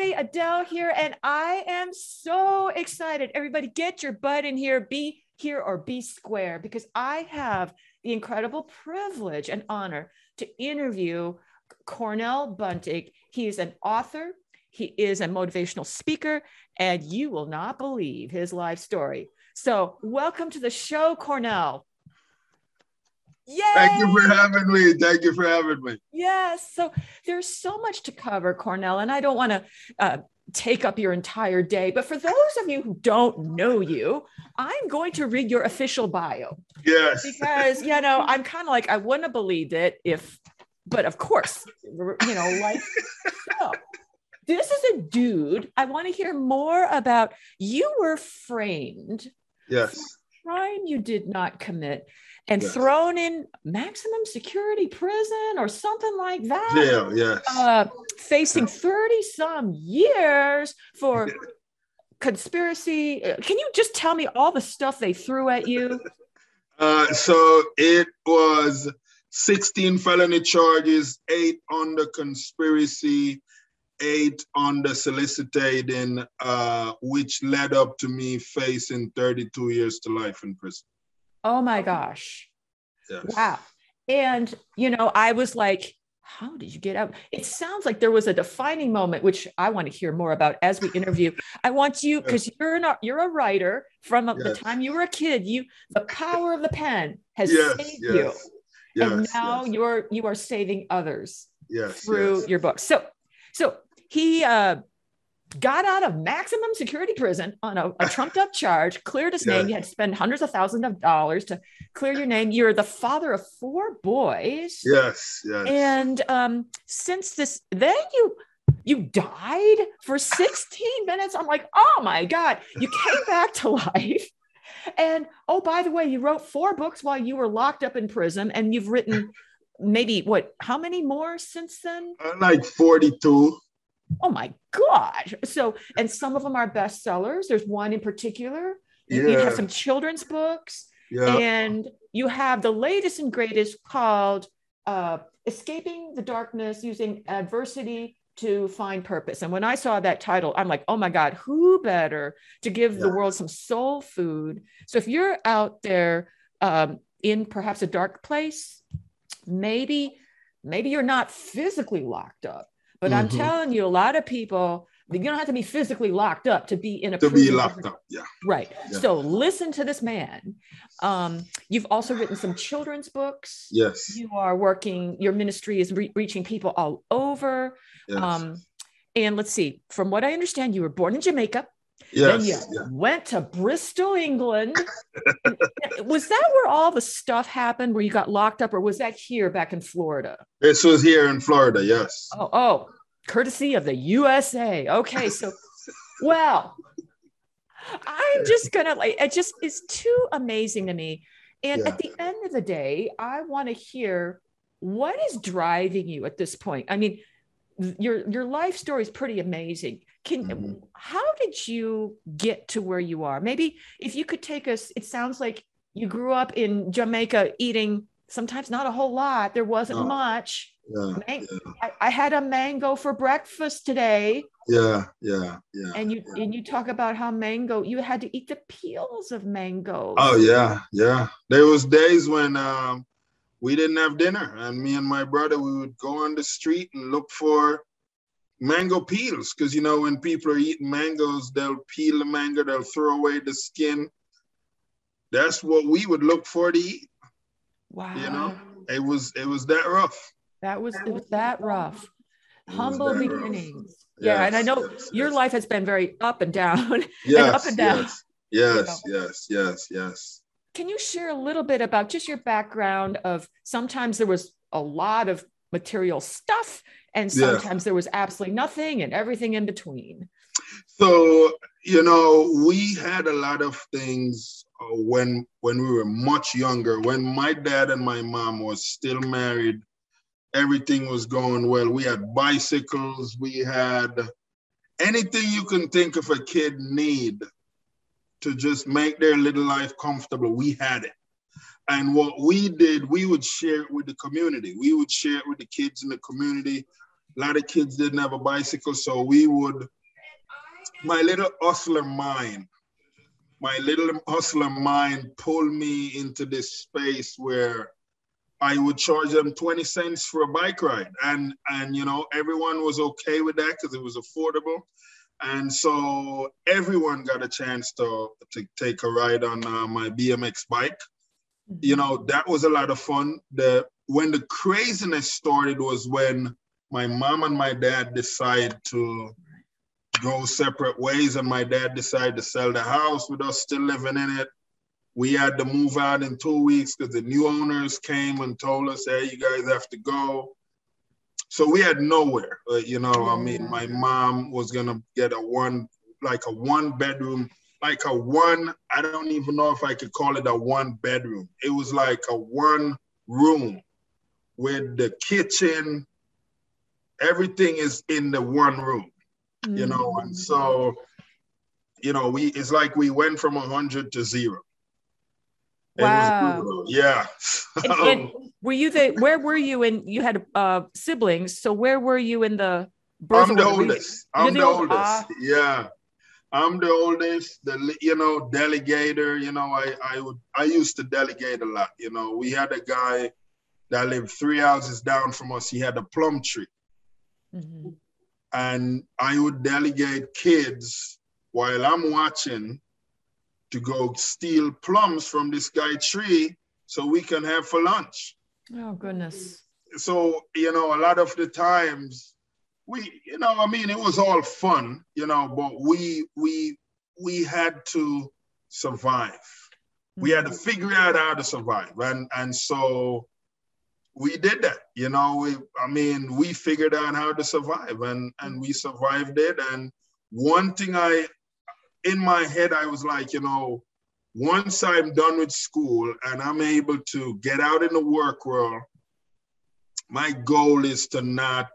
everybody. Adele here, and I am so excited. Everybody, get your butt in here. Be here or be square because I have the incredible privilege and honor to interview Cornell Bunting. He is an author, he is a motivational speaker, and you will not believe his life story. So, welcome to the show, Cornell. Yay! Thank you for having me. Thank you for having me. Yes. So there's so much to cover, Cornell, and I don't want to uh, take up your entire day. But for those of you who don't know you, I'm going to read your official bio. Yes. Because, you know, I'm kind of like, I wouldn't have believed it if, but of course, you know, like, so this is a dude. I want to hear more about you were framed. Yes. Crime you did not commit and yes. thrown in maximum security prison or something like that. Jail, yes. Uh, facing 30 some years for conspiracy. Uh, can you just tell me all the stuff they threw at you? Uh, so it was 16 felony charges, eight under conspiracy, eight under soliciting, uh, which led up to me facing 32 years to life in prison. Oh my gosh. Yes. Wow. And, you know, I was like, how did you get out? It sounds like there was a defining moment, which I want to hear more about as we interview. I want you because you're not you're a writer from yes. the time you were a kid. You the power of the pen has yes, saved you, and now you're you are saving others through your book. So so he uh, got out of maximum security prison on a, a trumped up charge, cleared his name. You had to spend hundreds of thousands of dollars to clear your name. You're the father of four boys. Yes, yes. And um, since this, then you you died for 16 minutes. I'm like, oh my God, you came back to life. And oh, by the way, you wrote four books while you were locked up in prison, and you've written maybe what, how many more since then? Uh, like 42 oh my gosh. So, and some of them are bestsellers. There's one in particular. Yeah. You have some children's books. Yeah. And you have the latest and greatest called uh, Escaping the Darkness Using Adversity to Find Purpose. And when I saw that title, I'm like, oh my God, who better to give yeah. the world some soul food? So if you're out there um, in perhaps a dark place, maybe maybe you're not physically locked up but mm-hmm. I'm telling you, a lot of people, you don't have to be physically locked up to be in a to be locked up. Yeah. Right. Yeah. So listen to this man. Um, you've also written some children's books. Yes. You are working. Your ministry is re- reaching people all over. Yes. Um, and let's see. From what I understand, you were born in Jamaica. Yes, then you yeah. went to Bristol, England. was that where all the stuff happened where you got locked up, or was that here back in Florida? This was here in Florida, yes. Oh, oh, courtesy of the USA. Okay, so well, I'm just gonna like it just is too amazing to me. And yeah. at the end of the day, I want to hear what is driving you at this point. I mean, your your life story is pretty amazing can mm-hmm. how did you get to where you are maybe if you could take us it sounds like you grew up in jamaica eating sometimes not a whole lot there wasn't no. much yeah, yeah. I, I, had a mango for breakfast today yeah yeah yeah and you yeah. and you talk about how mango you had to eat the peels of mango oh yeah yeah there was days when um we didn't have dinner and me and my brother we would go on the street and look for mango peels because you know when people are eating mangoes they'll peel the mango they'll throw away the skin. That's what we would look for to eat wow you know? It was it was that rough. That was it was that rough. It humble beginnings. Yeah yes, and i know yes, your yes. life has been very up and down yes, and up and down yes. Yes, you know. yes yes yes. Can you share a little bit about just your background of sometimes there was a lot of material stuff and sometimes yeah. there was absolutely nothing and everything in between. So you know we had a lot of things uh, when when we were much younger when my dad and my mom was still married everything was going well. We had bicycles we had anything you can think of a kid need to just make their little life comfortable we had it and what we did we would share it with the community we would share it with the kids in the community A lot of kids didn't have a bicycle, so we would. My little hustler mind, my little hustler mind pulled me into this space where I would charge them 20 cents for a bike ride. And and you know, everyone was okay with that because it was affordable. And so everyone got a chance to, to take a ride on uh, my BMX bike. You know, that was a lot of fun. The when the craziness started was when my mom and my dad decided to go separate ways, and my dad decided to sell the house with us still living in it. We had to move out in two weeks because the new owners came and told us, "Hey, you guys have to go." So we had nowhere. Uh, you know, I mean, my mom was gonna get a one, like a one bedroom, like a one. I don't even know if I could call it a one bedroom. It was like a one room with the kitchen. Everything is in the one room, mm-hmm. you know, and so, you know, we it's like we went from a hundred to zero. Wow. Yeah. and, and were you the where were you in you had uh siblings, so where were you in the birth I'm the oldest. I'm the, the oldest. Uh, yeah. I'm the oldest, the you know, delegator, you know, I I would I used to delegate a lot. You know, we had a guy that lived three houses down from us. He had a plum tree. Mm-hmm. And I would delegate kids while I'm watching to go steal plums from this guy tree so we can have for lunch. Oh goodness. So, you know, a lot of the times we, you know, I mean, it was all fun, you know, but we we we had to survive. Mm-hmm. We had to mm-hmm. figure out how to survive. And and so we did that, you know. We I mean, we figured out how to survive and and we survived it. And one thing I in my head, I was like, you know, once I'm done with school and I'm able to get out in the work world, my goal is to not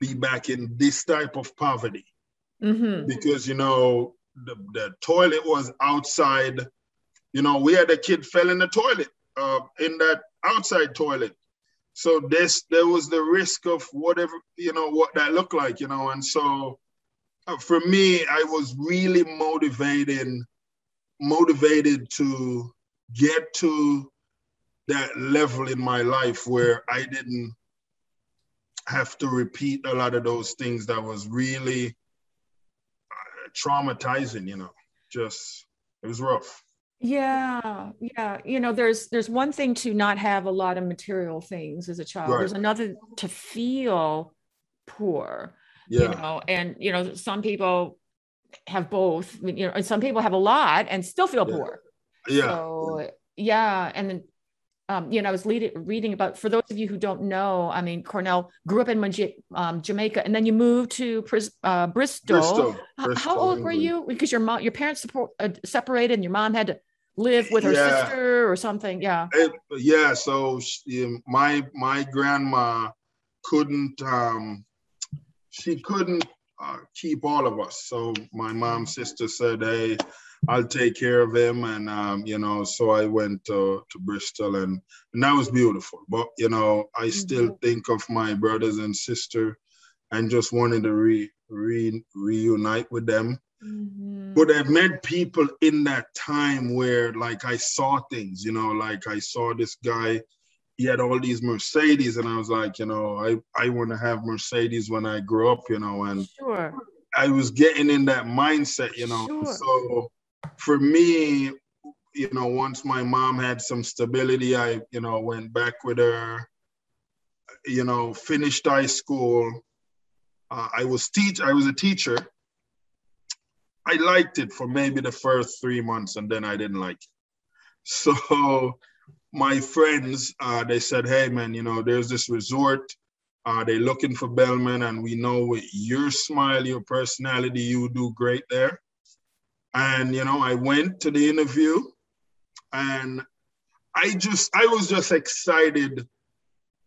be back in this type of poverty. Mm-hmm. Because, you know, the, the toilet was outside. You know, we had a kid fell in the toilet, uh, in that outside toilet. So this, there was the risk of whatever, you know, what that looked like, you know, and so uh, for me, I was really motivating, motivated to get to that level in my life where I didn't have to repeat a lot of those things that was really uh, traumatizing, you know, just it was rough. Yeah, yeah. You know, there's there's one thing to not have a lot of material things as a child. Right. There's another to feel poor yeah. you know and you know some people have both you know and some people have a lot and still feel yeah. poor yeah so yeah and then um, you know, I was leading, reading about, for those of you who don't know, I mean, Cornell grew up in um, Jamaica and then you moved to uh, Bristol. Bristol. Bristol. How old were you? Because your mom, your parents support, uh, separated and your mom had to live with her yeah. sister or something. Yeah. It, yeah. So she, my, my grandma couldn't, um, she couldn't uh, keep all of us. So my mom's sister said, "Hey, I'll take care of him," and um, you know, so I went to, to Bristol, and, and that was beautiful. But you know, I still mm-hmm. think of my brothers and sister, and just wanted to re, re reunite with them. Mm-hmm. But I've met people in that time where, like, I saw things. You know, like I saw this guy he had all these Mercedes, and I was like, you know, I I want to have Mercedes when I grow up, you know, and sure. I was getting in that mindset, you know. Sure. So for me, you know, once my mom had some stability, I, you know, went back with her, you know, finished high school. Uh, I was teach. I was a teacher. I liked it for maybe the first three months, and then I didn't like it. So my friends, uh, they said, hey, man, you know, there's this resort. Uh, they're looking for bellman, and we know with your smile, your personality, you do great there. And, you know, I went to the interview and I just, I was just excited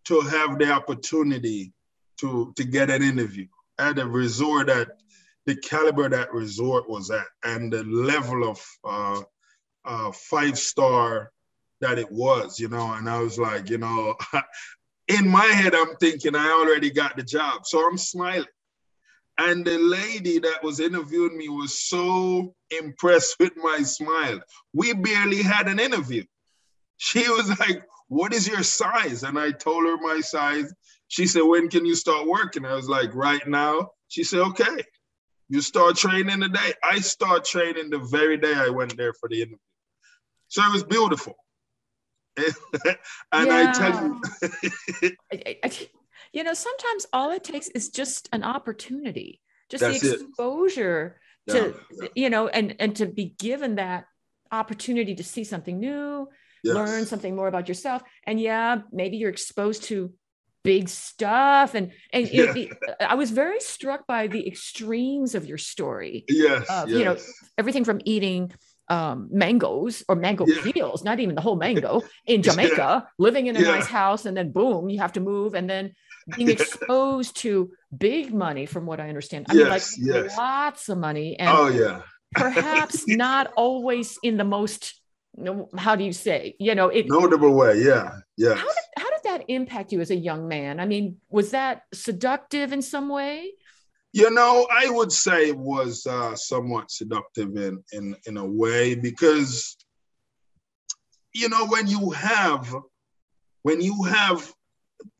to have the opportunity to, to get an interview at a resort that the caliber that resort was at and the level of uh, uh, five star that it was, you know. And I was like, you know, in my head, I'm thinking I already got the job. So I'm smiling. And the lady that was interviewing me was so impressed with my smile. We barely had an interview. She was like, What is your size? And I told her my size. She said, When can you start working? I was like, Right now. She said, Okay. You start training today. I start training the very day I went there for the interview. So it was beautiful. and yeah. I tell you, you know, sometimes all it takes is just an opportunity, just That's the exposure it. to, yeah. you know, and and to be given that opportunity to see something new, yes. learn something more about yourself, and yeah, maybe you're exposed to big stuff and and yeah. it, i was very struck by the extremes of your story yes, yes. you know everything from eating um, mangoes or mango yeah. peels, not even the whole mango in Jamaica, living in a nice house, and then boom, you have to move, and then being exposed to big money, from what I understand. I yes, mean, like yes. lots of money, and oh yeah, perhaps not always in the most, how do you say? You know, it notable way. Yeah, yeah. How did how did that impact you as a young man? I mean, was that seductive in some way? You know, I would say it was uh, somewhat seductive in, in in a way because you know when you have when you have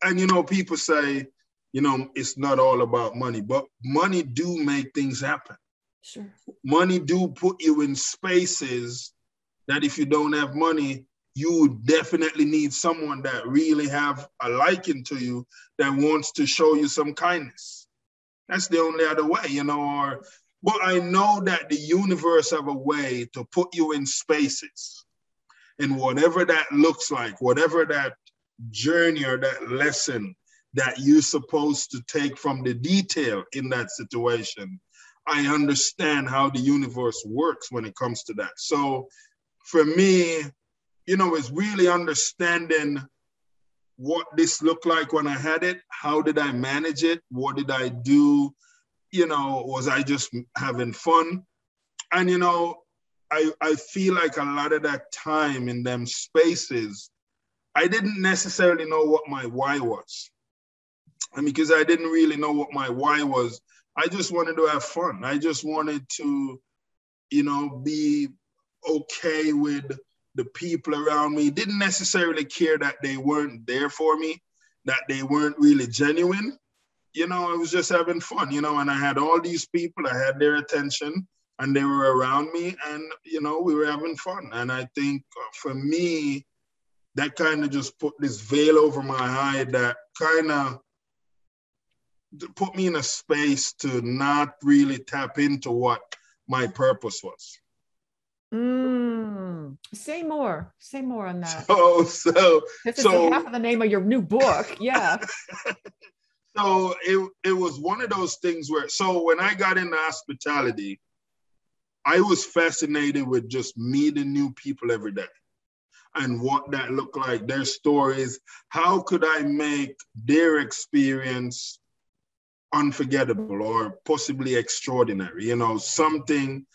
and you know people say you know it's not all about money but money do make things happen. Sure. Money do put you in spaces that if you don't have money you definitely need someone that really have a liking to you that wants to show you some kindness. That's the only other way, you know. Or, but I know that the universe have a way to put you in spaces, and whatever that looks like, whatever that journey or that lesson that you're supposed to take from the detail in that situation, I understand how the universe works when it comes to that. So, for me, you know, it's really understanding what this looked like when I had it. How did I manage it? What did I do? You know, was I just having fun? And you know, I I feel like a lot of that time in them spaces, I didn't necessarily know what my why was. And because I didn't really know what my why was, I just wanted to have fun. I just wanted to, you know, be okay with the people around me didn't necessarily care that they weren't there for me, that they weren't really genuine. You know, I was just having fun, you know, and I had all these people, I had their attention and they were around me and, you know, we were having fun. And I think uh, for me, that kind of just put this veil over my eye that kind of put me in a space to not really tap into what my purpose was. Mm, say more. Say more on that. Oh, so this is so, half of the name of your new book. Yeah. so it it was one of those things where so when I got into hospitality, I was fascinated with just meeting new people every day and what that looked like, their stories. How could I make their experience unforgettable or possibly extraordinary? You know, something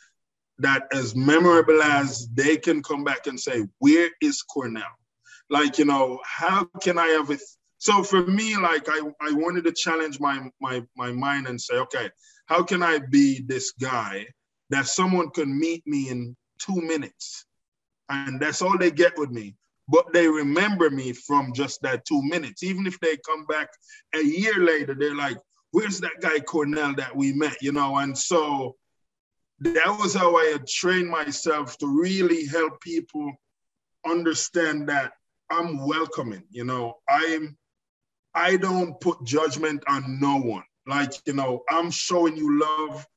that as memorable as they can come back and say, where is Cornell? Like, you know, how can I have it? So for me, like I, I wanted to challenge my, my, my mind and say, okay, how can I be this guy that someone can meet me in two minutes? And that's all they get with me. But they remember me from just that two minutes. Even if they come back a year later, they're like, where's that guy Cornell that we met? You know, and so that was how I had trained myself to really help people understand that I'm welcoming. You know, I'm I don't put judgment on no one. Like, you know, I'm showing you love,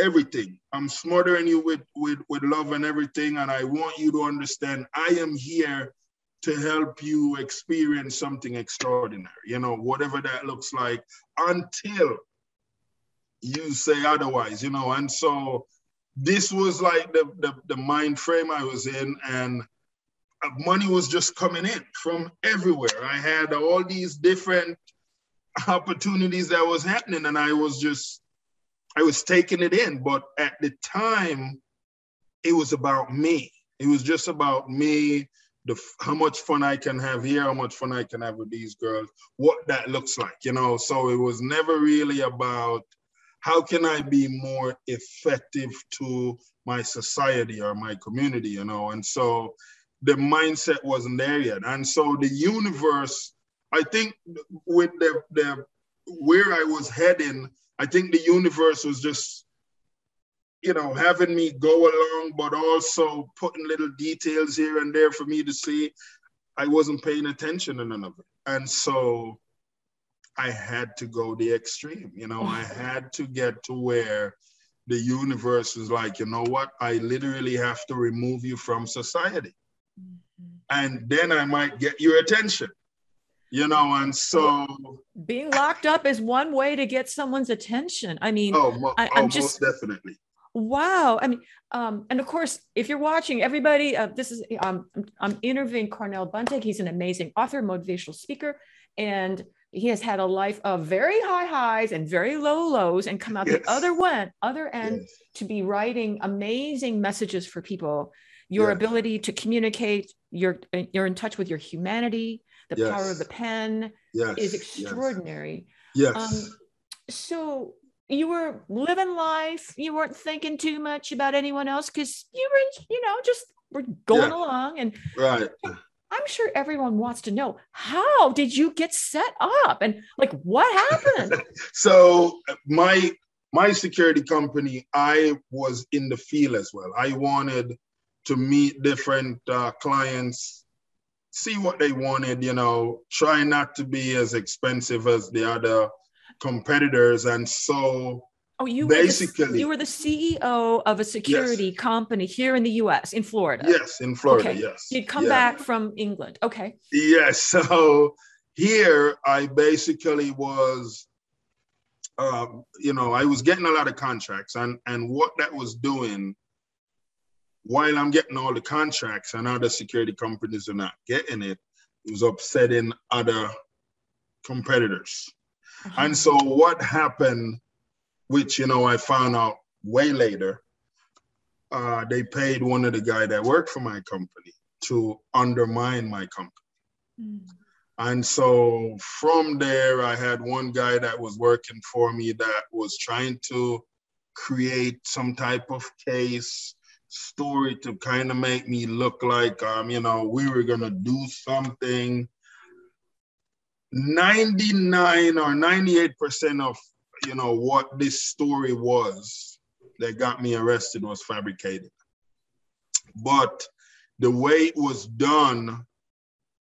everything. I'm smothering you with, with, with love and everything. And I want you to understand I am here to help you experience something extraordinary, you know, whatever that looks like, until you say otherwise, you know. And so this was like the, the, the mind frame I was in, and money was just coming in from everywhere. I had all these different opportunities that was happening, and I was just, I was taking it in. But at the time, it was about me. It was just about me the how much fun I can have here, how much fun I can have with these girls, what that looks like, you know. So it was never really about how can I be more effective to my society or my community, you know. And so the mindset wasn't there yet. And so the universe, I think with the the where I was heading, I think the universe was just you know, having me go along, but also putting little details here and there for me to see. I wasn't paying attention to none of it. And so I had to go the extreme. You know, I had to get to where the universe was like, you know what? I literally have to remove you from society. Mm-hmm. And then I might get your attention. You know, and so being locked up is one way to get someone's attention. I mean, oh, mo- I, am oh, just definitely Wow. I mean, um, and of course, if you're watching, everybody, uh, this is um, I'm interviewing Cornell Bunting. He's an amazing author, motivational speaker, and he has had a life of very high highs and very low lows, and come out yes. the other one, other end, yes. to be writing amazing messages for people. Your yes. ability to communicate, you're you're in touch with your humanity. The power of the pen is extraordinary. Yes. Um, so you were living life you weren't thinking too much about anyone else because you were you know just were going yeah. along and right i'm sure everyone wants to know how did you get set up and like what happened so my my security company i was in the field as well i wanted to meet different uh, clients see what they wanted you know try not to be as expensive as the other competitors. And so Oh, you basically were the, you were the CEO of a security yes. company here in the U.S. in Florida. Yes, in Florida. Okay. Yes. You'd come yeah. back from England. Okay. Yes. So here, I basically was, uh, you know, I was getting a lot of contracts, and and what that was doing, while I'm getting all the contracts, and other security companies are not getting it, it was upsetting other competitors. Uh-huh. And so what happened, which you know I found out way later, uh, they paid one of the guy that worked for my company to undermine my company. Mm. And so from there, I had one guy that was working for me that was trying to create some type of case story to kind of make me look like um, you know, we were gonna do something. 99 or 98% of you know what this story was that got me arrested was fabricated. But the way it was done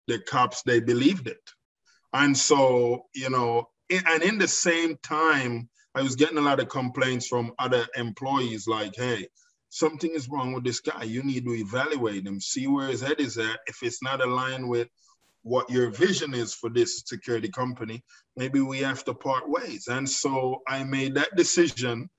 the cops they believed it. And so you know and in the same time i was getting a lot of complaints from other employees like hey something is wrong with this guy you need to evaluate him see where his head is at if it's not aligned with what your vision is for this security company, maybe we have to part ways. And so I made that decision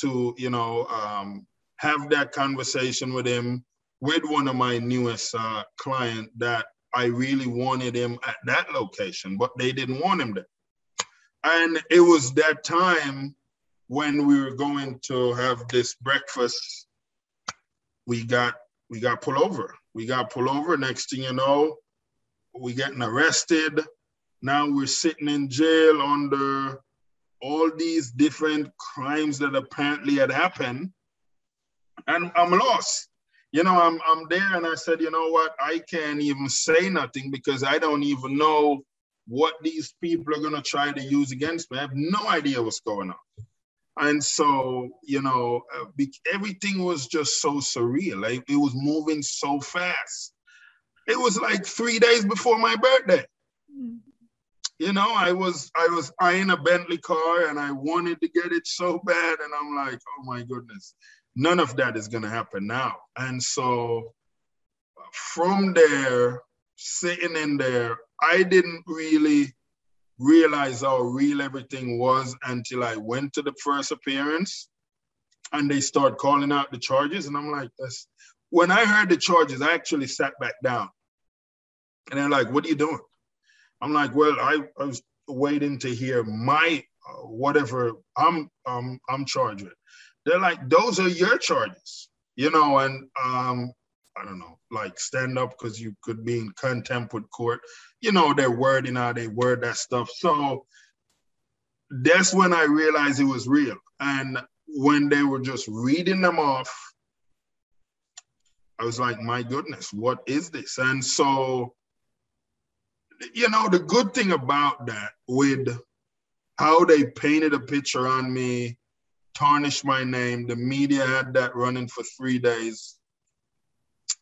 to, you know, um, have that conversation with him, with one of my newest uh, client that I really wanted him at that location, but they didn't want him there. And it was that time when we were going to have this breakfast, we got we got pulled over. We got pulled over. Next thing you know, we getting arrested. Now we're sitting in jail under all these different crimes that apparently had happened. And I'm lost. You know, I'm I'm there and I said, you know what? I can't even say nothing because I don't even know what these people are gonna try to use against me. I have no idea what's going on. And so, you know, uh, everything was just so surreal. Like it was moving so fast. It was like three days before my birthday. You know, I was I was eyeing a Bentley car and I wanted to get it so bad, and I'm like, oh my goodness, none of that is gonna happen now. And so from there, sitting in there, I didn't really realize how real everything was until I went to the first appearance and they start calling out the charges. And I'm like, that's when I heard the charges, I actually sat back down. And they're like, what are you doing? I'm like, well, I, I was waiting to hear my uh, whatever I'm um, I'm charged with. They're like, those are your charges, you know, and um, I don't know, like stand up because you could be in contempt with court. You know, they're wording how they word that stuff. So that's when I realized it was real. And when they were just reading them off, I was like, my goodness, what is this? And so, you know, the good thing about that with how they painted a picture on me, tarnished my name, the media had that running for three days.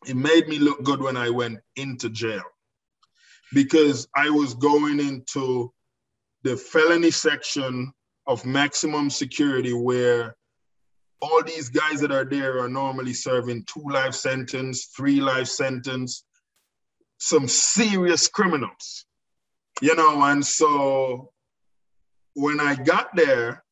It made me look good when I went into jail because I was going into the felony section of maximum security where all these guys that are there are normally serving two life sentence, three life sentence, some serious criminals, you know. And so when I got there,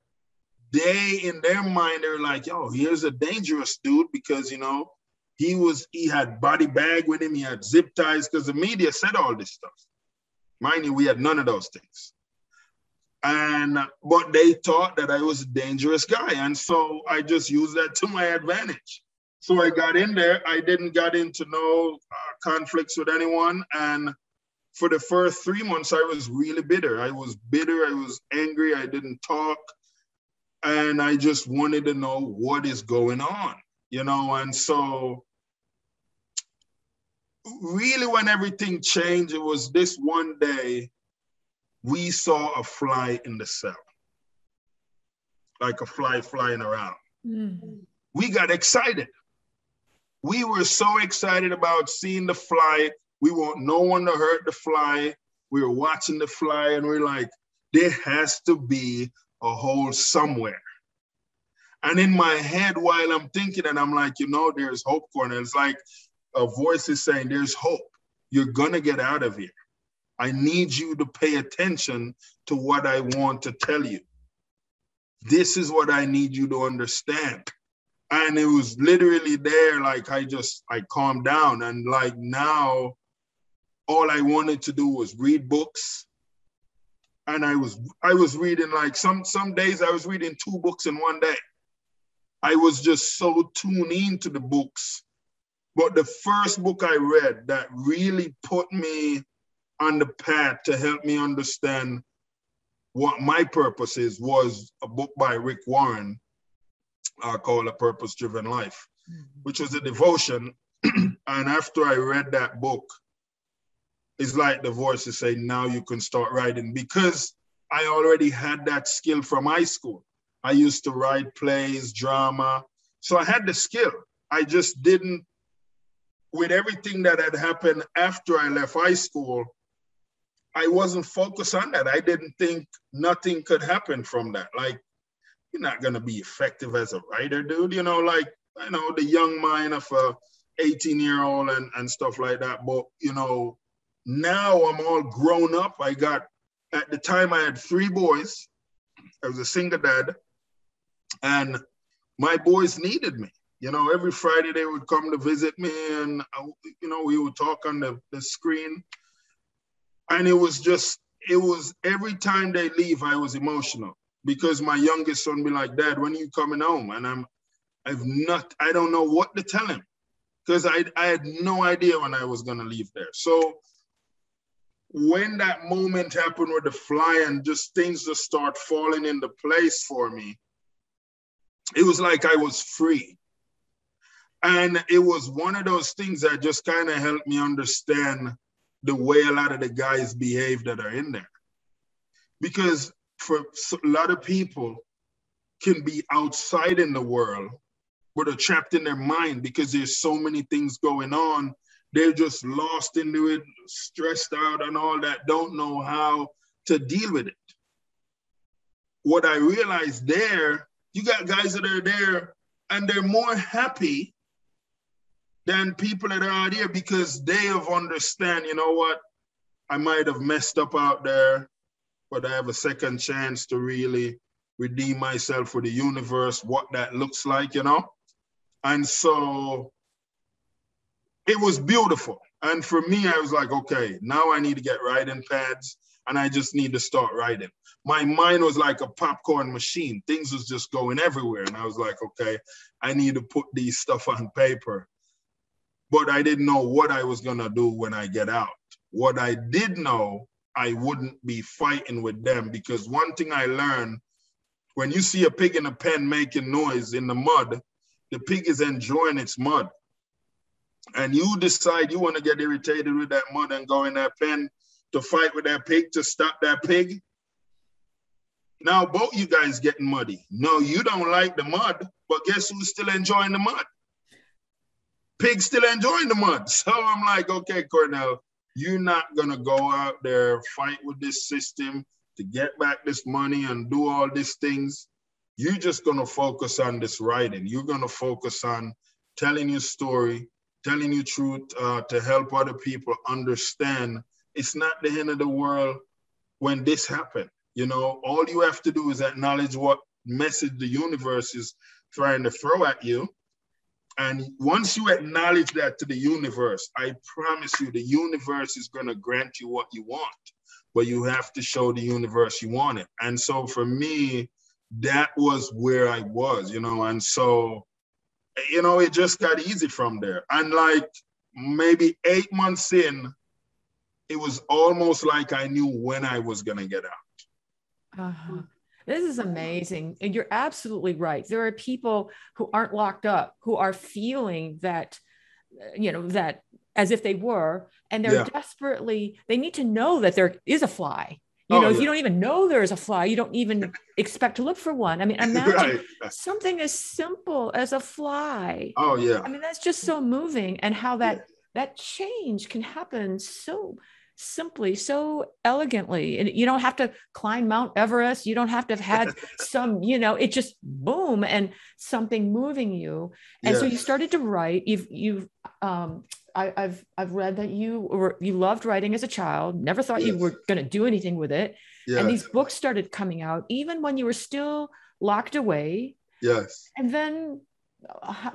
they in their mind they're like, "Yo, here's a dangerous dude," because you know he was he had body bag with him, he had zip ties, because the media said all this stuff. Mind you, we had none of those things and but they thought that I was a dangerous guy, and so I just used that to my advantage. So I got in there. I didn't get into no uh, conflicts with anyone, and for the first three months, I was really bitter. I was bitter. I was angry. I didn't talk, and I just wanted to know what is going on, you know. And so, really, when everything changed, it was this one day we saw a fly in the cell, like a fly flying around. Mm. We got excited. We were so excited about seeing the fly. We want no one to hurt the fly. We were watching the fly and we're like, there has to be a hole somewhere. And in my head, while I'm thinking, and I'm like, you know, there's hope, Cornell. It's like a voice is saying, there's hope. You're going to get out of here. I need you to pay attention to what I want to tell you. This is what I need you to understand. And it was literally there, like I just, I calmed down. And like now, all I wanted to do was read books. And I was, I was reading like some, some days I was reading two books in one day. I was just so tuned into the books. But the first book I read that really put me on the path to help me understand what my purpose is was a book by Rick Warren uh, called A Purpose Driven Life, mm-hmm. which was a devotion. and after I read that book, it's like the voices say, now you can start writing because I already had that skill from high school. I used to write plays, drama. So I had the skill. I just didn't, with everything that had happened after I left high school, I wasn't focused on that. I didn't think nothing could happen from that. Like, you're not gonna be effective as a writer, dude. You know, like you know, the young mind of a 18 year old and, and stuff like that. But you know, now I'm all grown up. I got at the time I had three boys. I was a single dad, and my boys needed me. You know, every Friday they would come to visit me, and uh, you know, we would talk on the, the screen. And it was just it was every time they leave i was emotional because my youngest son be like dad when are you coming home? And i'm i've not i don't know what to tell him because I, I had no idea when i was going to leave there. So when that moment happened with the fly and just things just start falling into place for me it was like i was free and it was one of those things that just kind of helped me understand the way a lot of the guys behave that are in there. Because for a lot of people can be outside in the world, but are trapped in their mind because there's so many things going on. They're just lost into it, stressed out and all that, don't know how to deal with it. What I realized there, you got guys that are there and they're more happy than people that are out here because they have understand, you know what, I might have messed up out there, but I have a second chance to really redeem myself for the universe, what that looks like, you know? And so it was beautiful. And for me, I was like, okay, now I need to get writing pads and I just need to start writing. My mind was like a popcorn machine. Things was just going everywhere. And I was like, okay, I need to put these stuff on paper but I didn't know what I was gonna do when I get out. What I did know, I wouldn't be fighting with them because one thing I learned when you see a pig in a pen making noise in the mud, the pig is enjoying its mud. And you decide you want to get irritated with that mud and go in that pen to fight with that pig to stop that pig. Now both you guys getting muddy. No, you don't like the mud, but guess who's still enjoying the mud? Pig still enjoying the mud. So I'm like, okay, Cornell, you're not gonna go out there fight with this system to get back this money and do all these things. You're just gonna focus on this writing. You're gonna focus on telling your story, telling your truth uh, to help other people understand it's not the end of the world when this happened. You know, all you have to do is acknowledge what message the universe is trying to throw at you. And once you acknowledge that to the universe, I promise you, the universe is going to grant you what you want, but you have to show the universe you want it. And so for me, that was where I was, you know, and so, you know, it just got easy from there. And like maybe eight months in, it was almost like I knew when I was going to get out. Uh-huh. This is amazing. And you're absolutely right. There are people who aren't locked up who are feeling that, uh, you know, that as if they were, and they're yeah. desperately, they need to know that there is a fly. You oh, know, yeah. if you don't even know there is a fly, you don't even expect to look for one. I mean, imagine right. something as simple as a fly. Oh yeah. I mean, that's just so moving, and how that yeah. that change can happen so simply so elegantly and you don't have to climb mount everest you don't have to have had some you know it just boom and something moving you and yes. so you started to write you've you've um I, have I've read that you were you loved writing as a child. Never thought yes. you were going to do anything with it. Yes. And these books started coming out even when you were still locked away. Yes. And then, uh,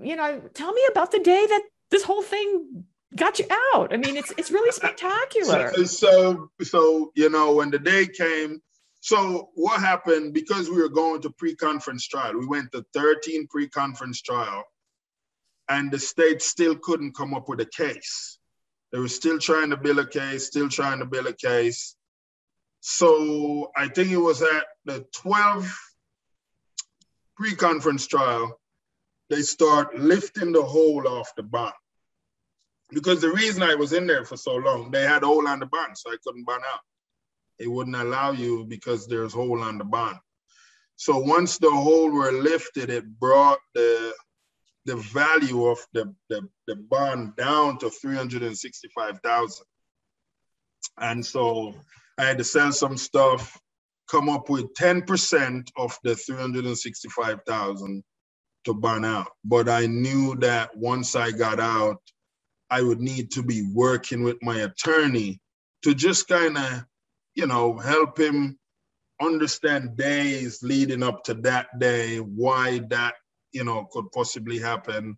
you know, tell me about the day that this whole thing got you out. I mean, it's it's really spectacular. So, so, so you know, when the day came, so what happened because we were going to pre-conference trial, we went to 13 pre-conference trial, and the state still couldn't come up with a case. They were still trying to build a case, still trying to build a case. So I think it was at the 12th pre-conference trial, they start lifting the hold off the bond because the reason I was in there for so long, they had a hole on the bond, so I couldn't bond out. It wouldn't allow you because there's hole on the bond. So once the hole were lifted, it brought the the value of the, the, the bond down to 365,000. And so I had to sell some stuff, come up with 10% of the 365,000 to bond out. But I knew that once I got out, I would need to be working with my attorney to just kind of, you know, help him understand days leading up to that day, why that, you know, could possibly happen,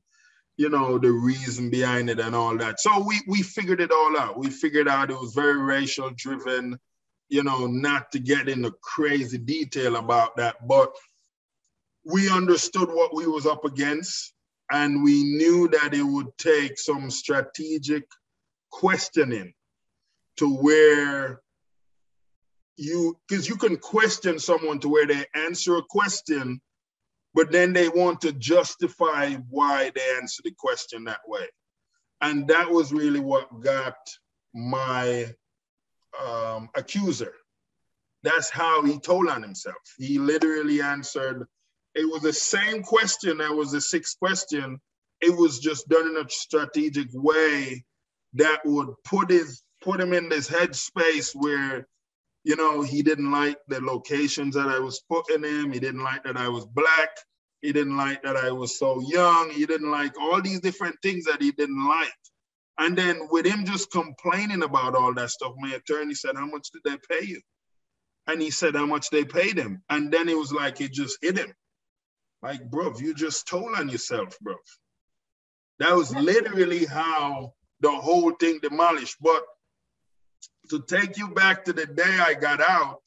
you know, the reason behind it and all that. So we we figured it all out. We figured out it was very racial driven, you know, not to get into crazy detail about that, but we understood what we was up against and we knew that it would take some strategic questioning to where you, because you can question someone to where they answer a question, but then they want to justify why they answer the question that way. And that was really what got my um, accuser. That's how he told on himself. He literally answered it was the same question that was the sixth question. It was just done in a strategic way that would put his put him in this headspace where, you know, he didn't like the locations that I was putting him. He didn't like that I was black. He didn't like that I was so young. He didn't like all these different things that he didn't like. And then with him just complaining about all that stuff, my attorney said, How much did they pay you? And he said how much they paid him. And then it was like it just hit him. Like, bro, you just told on yourself, bro. That was literally how the whole thing demolished. But to take you back to the day I got out,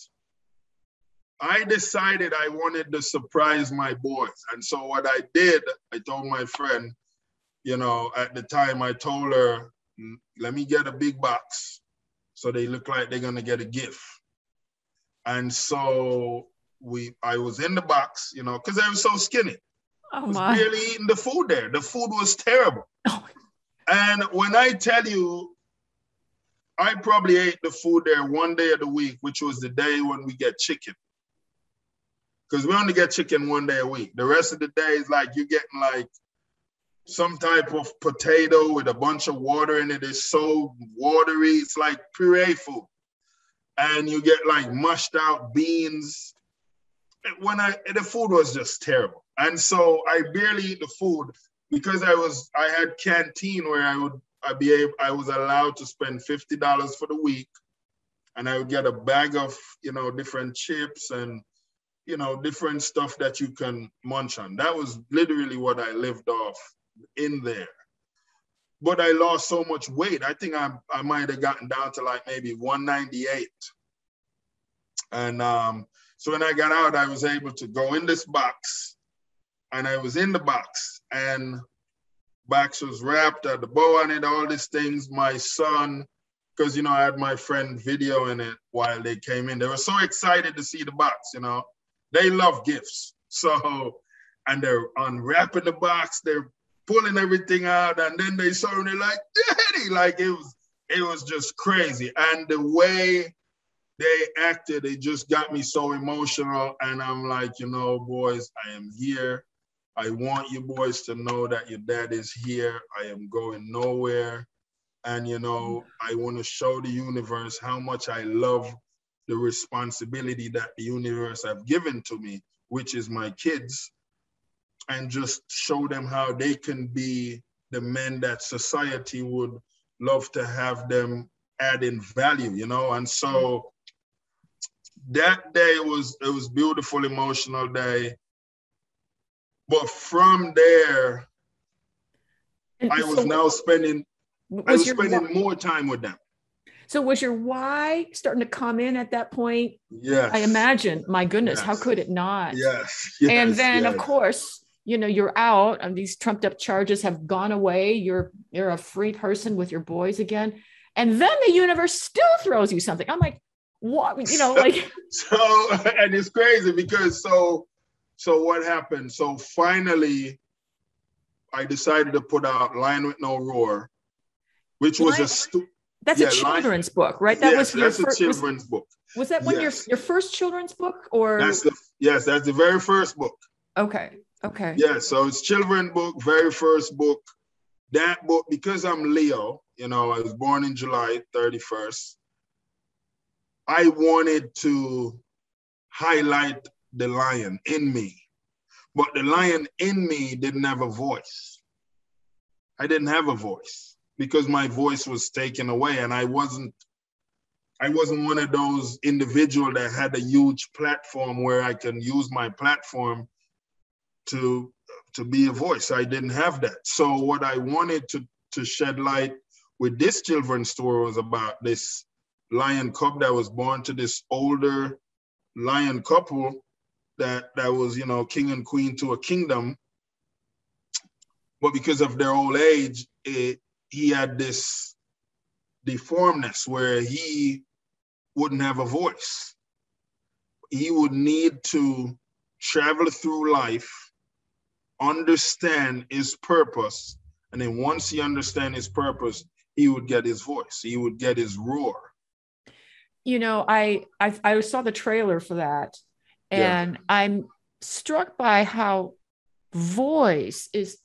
I decided I wanted to surprise my boys. And so what I did, I told my friend, you know, at the time I told her, mm, let me get a big box so they look like they're gonna get a gift. And so we I was in the box, you know, because I was so skinny. Oh I was my. barely eating the food there. The food was terrible. Oh. And when I tell you, I probably ate the food there one day of the week, which was the day when we get chicken. Because we only get chicken one day a week. The rest of the day is like you're getting like some type of potato with a bunch of water in it. It's so watery. It's like puree food. And you get like mushed out beans. When I the food was just terrible. And so I barely eat the food because I was I had canteen where I would I be able I was allowed to spend fifty dollars for the week, and I would get a bag of you know different chips and you know different stuff that you can munch on. That was literally what I lived off in there. But I lost so much weight. I think I I might have gotten down to like maybe 198. And um, so when I got out, I was able to go in this box, and I was in the box, and box was wrapped, had the bow on it, all these things. My son, because you know I had my friend video in it while they came in. They were so excited to see the box. You know, they love gifts, so and they're unwrapping the box. They're pulling everything out, and then they saw me like, Daddy, like it was it was just crazy. And the way they acted, it just got me so emotional. And I'm like, you know, boys, I am here. I want you boys to know that your dad is here. I am going nowhere. And, you know, I want to show the universe how much I love the responsibility that the universe have given to me, which is my kids and just show them how they can be the men that society would love to have them add in value, you know? And so that day was it was beautiful, emotional day. But from there, and I was so now spending was I was spending why, more time with them. So was your why starting to come in at that point? Yes. I imagine. My goodness, yes. how could it not? Yes. yes and then yes. of course you know you're out and these trumped up charges have gone away you're you're a free person with your boys again and then the universe still throws you something i'm like what you know like so and it's crazy because so so what happened so finally i decided to put out lion with no roar which was a stu- that's yeah, a children's lion, book right that yes, was your that's a children's was, book was that one yes. your your first children's book or that's the yes that's the very first book okay Okay. Yeah, so it's children book, very first book. That book, because I'm Leo, you know, I was born in July 31st. I wanted to highlight the lion in me, but the lion in me didn't have a voice. I didn't have a voice because my voice was taken away and I wasn't I wasn't one of those individual that had a huge platform where I can use my platform to to be a voice. I didn't have that. So what I wanted to to shed light with this children's story was about this lion cub that was born to this older lion couple that that was you know king and queen to a kingdom but because of their old age it, he had this deformness where he wouldn't have a voice he would need to travel through life understand his purpose. And then once he understand his purpose, he would get his voice. He would get his roar. You know, I I, I saw the trailer for that, and yeah. I'm struck by how voice is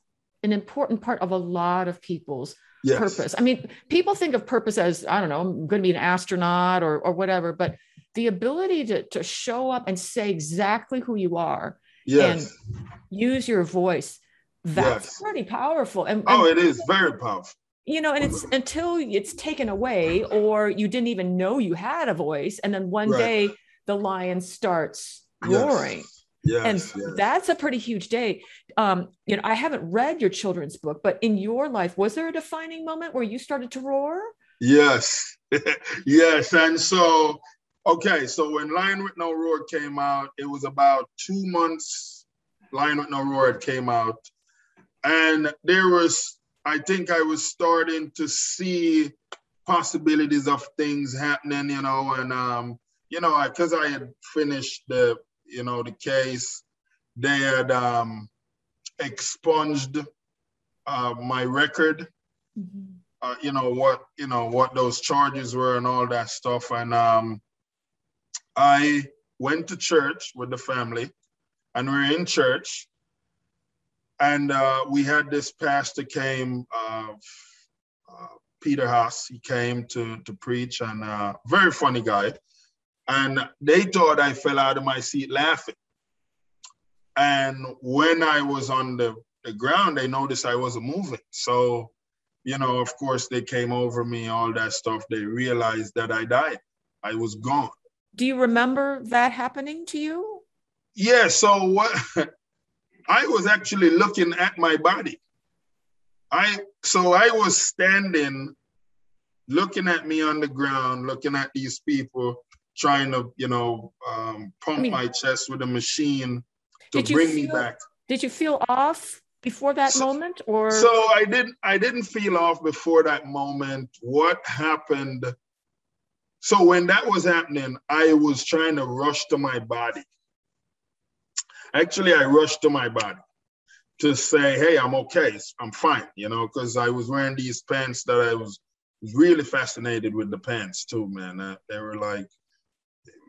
an important part of a lot of people's yes. purpose. I mean, people think of purpose as I don't know, I'm going to be an astronaut or or whatever, but the ability to to show up and say exactly who you are yes. and use your voice that's yes. pretty powerful and, oh it is very powerful you know and it's until it's taken away or you didn't even know you had a voice and then one right. day the lion starts roaring yes. Yes, and yes. that's a pretty huge day um you know i haven't read your children's book but in your life was there a defining moment where you started to roar yes yes and so Okay, so when Lion with No Roar came out, it was about two months. Lion with No Roar came out, and there was I think I was starting to see possibilities of things happening, you know, and um, you know, because I, I, had finished the, you know, the case, they had um, expunged uh, my record. Mm-hmm. Uh, you know what, you know what those charges were and all that stuff, and um, I went to church with the family, and we are in church, and uh, we had this pastor came, uh, uh, Peter Haas. He came to to preach, and uh, very funny guy. And they thought I fell out of my seat laughing. And when I was on the, the ground, they noticed I wasn't moving. So, you know, of course, they came over me, all that stuff. They realized that I died. I was gone. Do you remember that happening to you? Yeah. So what? I was actually looking at my body. I so I was standing, looking at me on the ground, looking at these people trying to, you know, um, pump I mean, my chest with a machine to bring feel, me back. Did you feel off before that so, moment, or so I didn't? I didn't feel off before that moment. What happened? So when that was happening, I was trying to rush to my body. Actually, I rushed to my body to say, "Hey, I'm okay. I'm fine," you know, because I was wearing these pants that I was really fascinated with the pants too, man. Uh, they were like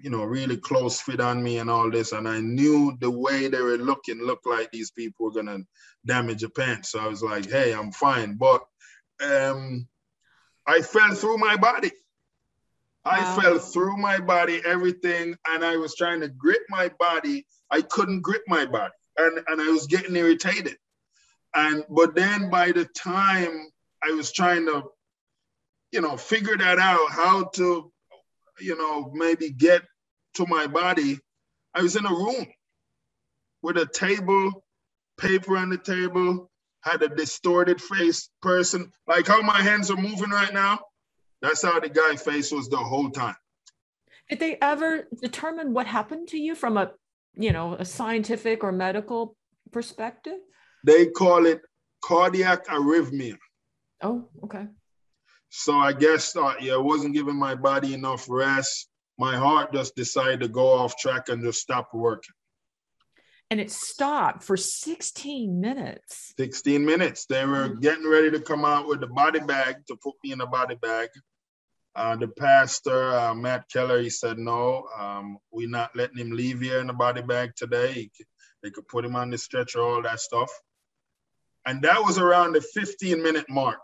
you know, really close fit on me and all this. And I knew the way they were looking looked like these people were gonna damage a pants. So I was like, hey, I'm fine. But um, I fell through my body. Wow. I fell through my body, everything, and I was trying to grip my body. I couldn't grip my body, and, and I was getting irritated. And but then by the time I was trying to, you know, figure that out, how to you know, maybe get to my body, I was in a room with a table, paper on the table, had a distorted face person, like how my hands are moving right now. That's how the guy face was the whole time. Did they ever determine what happened to you from a, you know, a scientific or medical perspective? They call it cardiac arrhythmia. Oh, okay. So I guess uh, yeah, I wasn't giving my body enough rest. My heart just decided to go off track and just stop working. And it stopped for 16 minutes. 16 minutes. They were mm-hmm. getting ready to come out with the body bag to put me in a body bag. Uh, the pastor, uh, Matt Keller, he said, no, um, we're not letting him leave here in the body bag today. Could, they could put him on the stretcher, all that stuff. And that was around the 15 minute mark.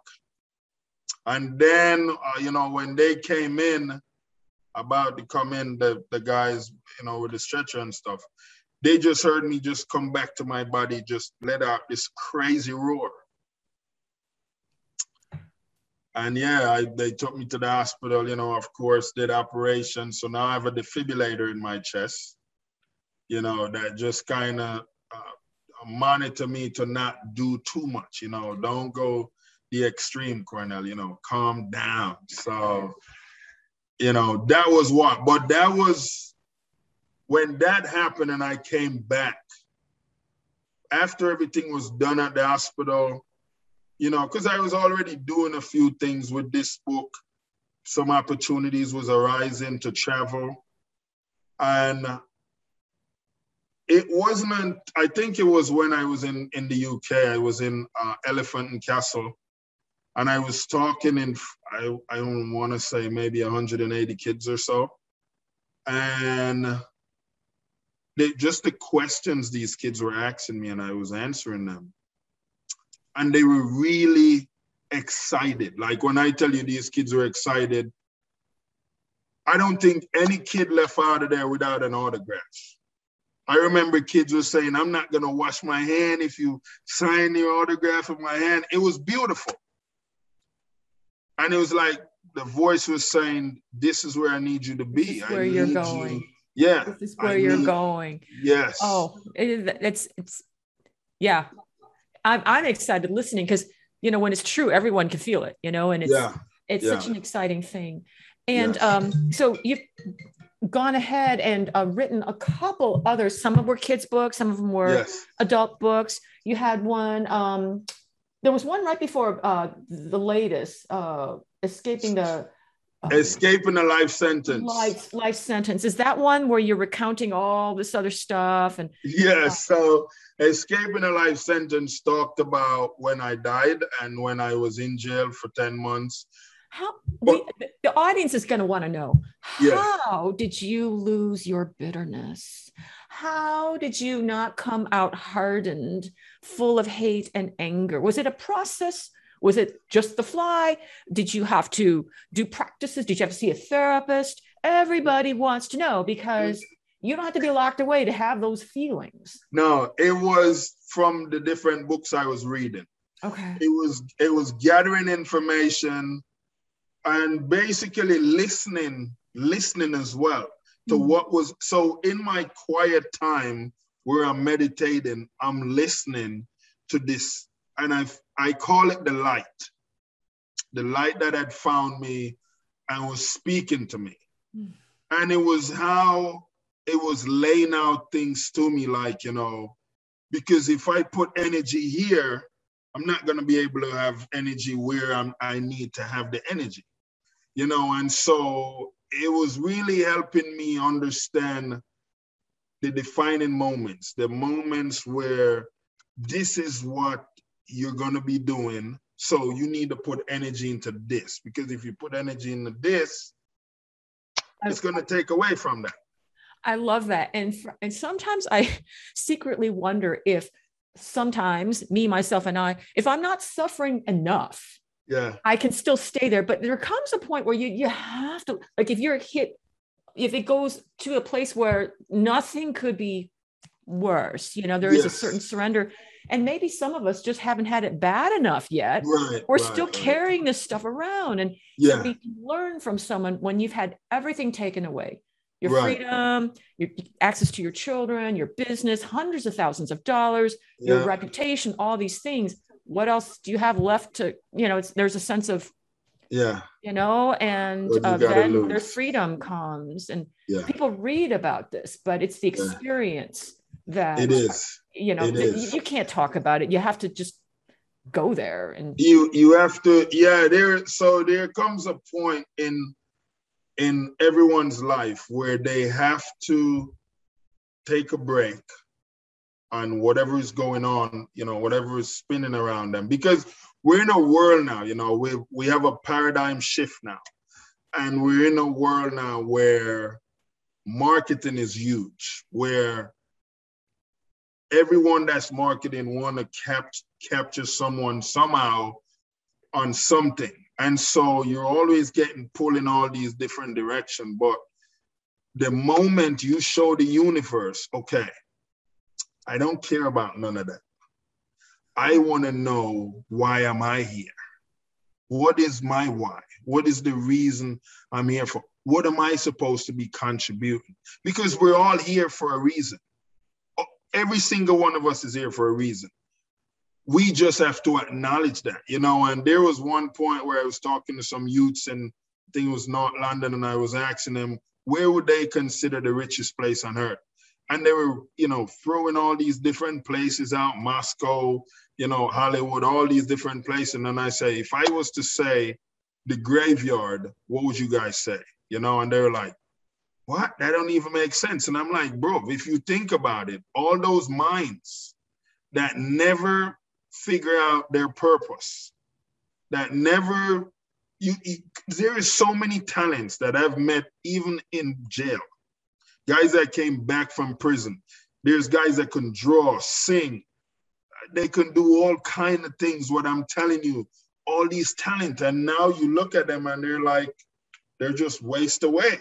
And then, uh, you know, when they came in, about to come in, the, the guys, you know, with the stretcher and stuff, they just heard me just come back to my body, just let out this crazy roar. And yeah, I, they took me to the hospital, you know, of course, did operation. So now I have a defibrillator in my chest, you know, that just kind of uh, monitor me to not do too much, you know, don't go the extreme, Cornell, you know, calm down. So, you know, that was what, but that was when that happened and I came back. After everything was done at the hospital, you know, because I was already doing a few things with this book. Some opportunities was arising to travel. And it wasn't, I think it was when I was in, in the UK, I was in uh, Elephant and Castle and I was talking in I I don't want to say maybe 180 kids or so, and they, just the questions these kids were asking me, and I was answering them, and they were really excited. Like when I tell you these kids were excited, I don't think any kid left out of there without an autograph. I remember kids were saying, I'm not going to wash my hand if you sign your autograph of my hand. It was beautiful and it was like the voice was saying, "This is where I need you to be. where I you're going. You. Yeah, this is where I you're need, going. Yes. Oh, it, it's it's yeah. I'm I'm excited listening because you know when it's true, everyone can feel it. You know, and it's yeah. it's yeah. such an exciting thing. And yes. um, so you've gone ahead and uh, written a couple others. Some of them were kids' books, some of them were yes. adult books. You had one. Um, there was one right before uh, the latest, uh, escaping the escaping a life sentence. Life life sentence is that one where you're recounting all this other stuff and yeah. So escaping a life sentence talked about when I died and when I was in jail for ten months. How we, the audience is going to want to know how did you lose your bitterness? How did you not come out hardened, full of hate and anger? Was it a process? Was it just the fly? Did you have to do practices? Did you have to see a therapist? Everybody wants to know because you don't have to be locked away to have those feelings. No, it was from the different books I was reading. Okay. It was it was gathering information and basically listening, listening as well to mm-hmm. what was so in my quiet time where I'm meditating, I'm listening to this, and I I call it the light, the light that had found me and was speaking to me, mm. and it was how it was laying out things to me, like you know, because if I put energy here, I'm not gonna be able to have energy where I'm I need to have the energy, you know, and so it was really helping me understand the defining moments, the moments where this is what you're going to be doing. So you need to put energy into this because if you put energy into this, it's going to take away from that. I love that. And, and sometimes I secretly wonder if sometimes me, myself, and I, if I'm not suffering enough, yeah i can still stay there but there comes a point where you you have to like if you're hit if it goes to a place where nothing could be worse you know there is yes. a certain surrender and maybe some of us just haven't had it bad enough yet right, we're right, still right. carrying this stuff around and yeah. so we can learn from someone when you've had everything taken away your freedom your access to your children your business hundreds of thousands of dollars yeah. your reputation all these things what else do you have left to you know it's there's a sense of yeah you know and uh, then their freedom comes and yeah. people read about this but it's the experience. That it is you know you, you can't talk about it you have to just go there and you you have to yeah there so there comes a point in in everyone's life where they have to take a break on whatever is going on, you know, whatever is spinning around them. Because we're in a world now, you know, we we have a paradigm shift now. And we're in a world now where marketing is huge, where everyone that's marketing want to cap- capture someone somehow on something. And so you're always getting pulled in all these different directions. But the moment you show the universe, okay, I don't care about none of that. I want to know why am I here? What is my why? What is the reason I'm here for? What am I supposed to be contributing? Because we're all here for a reason. Every single one of us is here for a reason. We just have to acknowledge that, you know. And there was one point where I was talking to some youths, and I think it was North London, and I was asking them, where would they consider the richest place on earth? and they were, you know, throwing all these different places out, Moscow, you know, Hollywood, all these different places. And then I say, if I was to say the graveyard, what would you guys say? You know, and they're like, what? That don't even make sense. And I'm like, bro, if you think about it, all those minds that never figure out their purpose, that never you, you there is so many talents that I've met even in jail guys that came back from prison. There's guys that can draw, sing. They can do all kind of things. What I'm telling you, all these talent, and now you look at them and they're like, they're just waste away.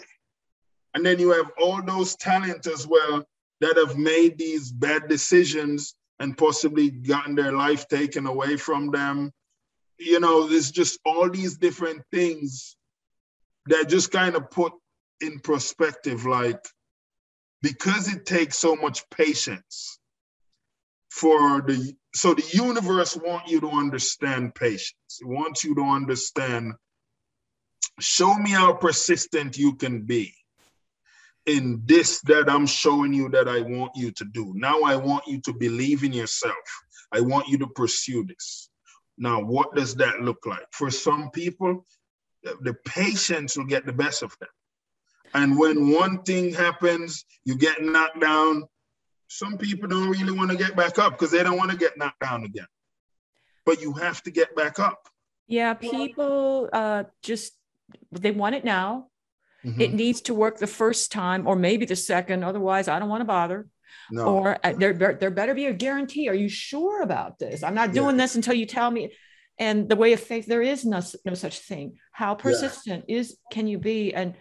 And then you have all those talent as well that have made these bad decisions and possibly gotten their life taken away from them. You know, there's just all these different things that just kind of put in perspective like because it takes so much patience for the so the universe want you to understand patience it wants you to understand show me how persistent you can be in this that i'm showing you that i want you to do now i want you to believe in yourself i want you to pursue this Now, what does that look like? For some people, the patience will get the best of them. And when one thing happens, you get knocked down, some people don't really want to get back up because they don't want to get knocked down again. But you have to get back up. Yeah, people uh, just they want it now. Mm-hmm. It needs to work the first time or maybe the second. Otherwise, I don't want to bother. No. Or uh, there, there better be a guarantee. Are you sure about this? I'm not doing yeah. this until you tell me. And the way of faith, there is no, no such thing. How persistent yeah. is can you be? And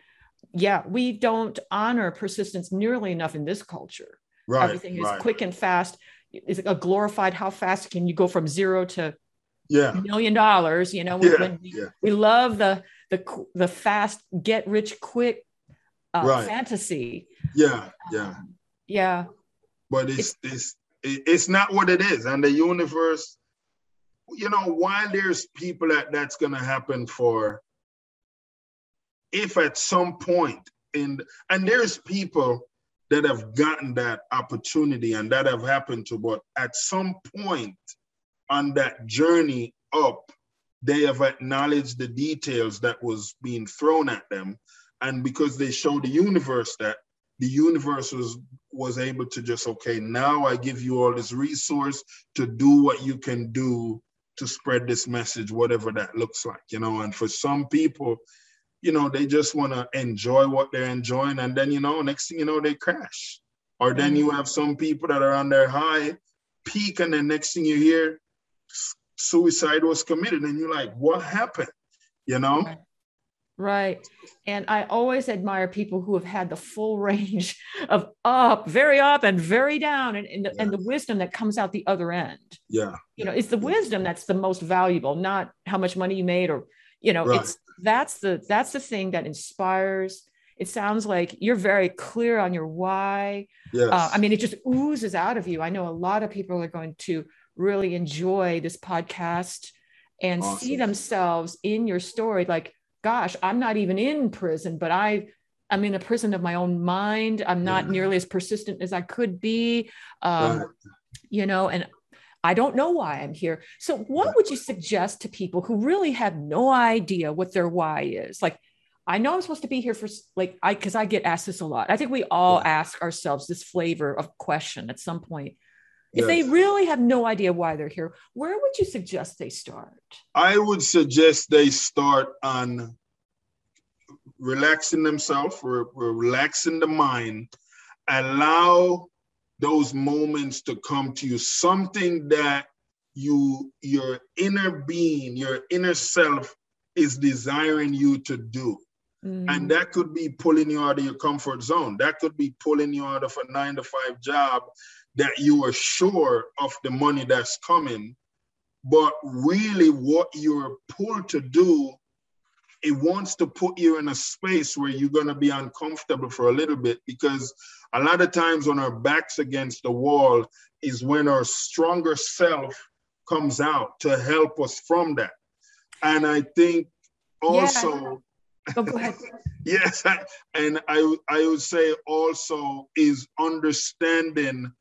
yeah, we don't honor persistence nearly enough in this culture. Right, Everything is right. quick and fast. Is a glorified how fast can you go from zero to yeah million dollars? You know, yeah, we, yeah. we love the the the fast get rich quick uh, right. fantasy. Yeah, yeah, um, yeah. But it's, it's it's it's not what it is, and the universe. You know, while there's people that that's gonna happen for, if at some point in and there's people that have gotten that opportunity and that have happened to, but at some point on that journey up, they have acknowledged the details that was being thrown at them. And because they show the universe that the universe was was able to just okay now i give you all this resource to do what you can do to spread this message whatever that looks like you know. And for some people you know they just want to enjoy what they're enjoying. And then you know next thing you know they crash. Or then you mm-hmm. have some people that are on their high peak. And the next thing you hear suicide was committed and you're like what happened? You know? Right. And i always admire people who have had the full range of up very up and very down and, and, the, yeah. and the wisdom that comes out the other end. Yeah. You know it's the wisdom that's the most valuable not how much money you made or you know right. it's that's the that's the thing that inspires. It sounds like you're very clear on your why. Yes. Uh, i mean it just oozes out of you. I know a lot of people are going to really enjoy this podcast and awesome. see themselves in your story like gosh i'm not even in prison but i i'm in a prison of my own mind i'm not yeah. nearly as persistent as i could be um, right. you know and I don't know why I'm here. So, what would you suggest to people who really have no idea what their why is? Like, I know I'm supposed to be here for like I because I get asked this a lot. I think we all yeah. ask ourselves this flavor of question at some point. If yes. they really have no idea why they're here, where would you suggest they start? I would suggest they start on relaxing themselves, re- relaxing the mind, allow those moments to come to you, something that you your inner being, your inner self is desiring you to do. Mm. And that could be pulling you out of your comfort zone. That could be pulling you out of a nine to five job that you are sure of the money that's coming. But really, what you're pulled to do, it wants to put you in a space where you're going to be uncomfortable for a little bit because a lot of times when our backs against the wall is when our stronger self comes out to help us from that. And I think also yeah. Oh, yes, and I I would say also is understanding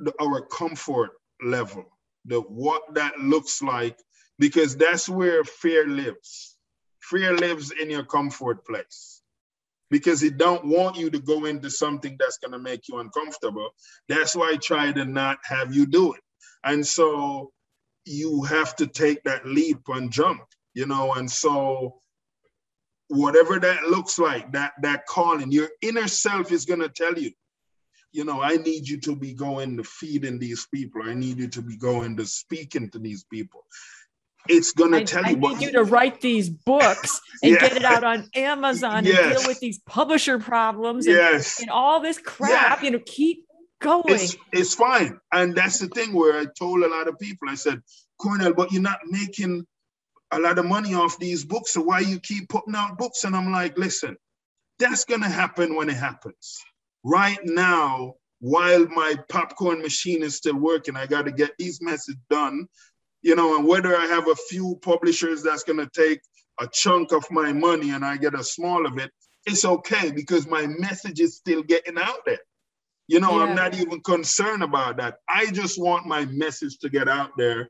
the, our comfort level, the what that looks like, because that's where fear lives. Fear lives in your comfort place because it don't want you to go into something that's going to make you uncomfortable. That's why I try to not have you do it. And so you have to take that leap and jump, you know, and so whatever that looks like, that that calling, your inner self is going to tell you, you know, I need you to be going to feeding these people. I need you to be going to speaking to these people. It's going to tell I you. I need you to write these books and yeah. get it out on Amazon yes. and deal with these publisher problems and, yes. and all this crap. Yeah. You know, keep going. It's, it's fine. And that's the thing where I told a lot of people, I said, Cornell, but you're not making a lot of money off these books. So why you keep putting out books? And I'm like, listen, that's going to happen when it happens right now, while my popcorn machine is still working, I got to get these messages done, you know, and whether I have a few publishers that's going to take a chunk of my money and I get a small of it, it's okay because my message is still getting out there. You know, yeah. I'm not even concerned about that. I just want my message to get out there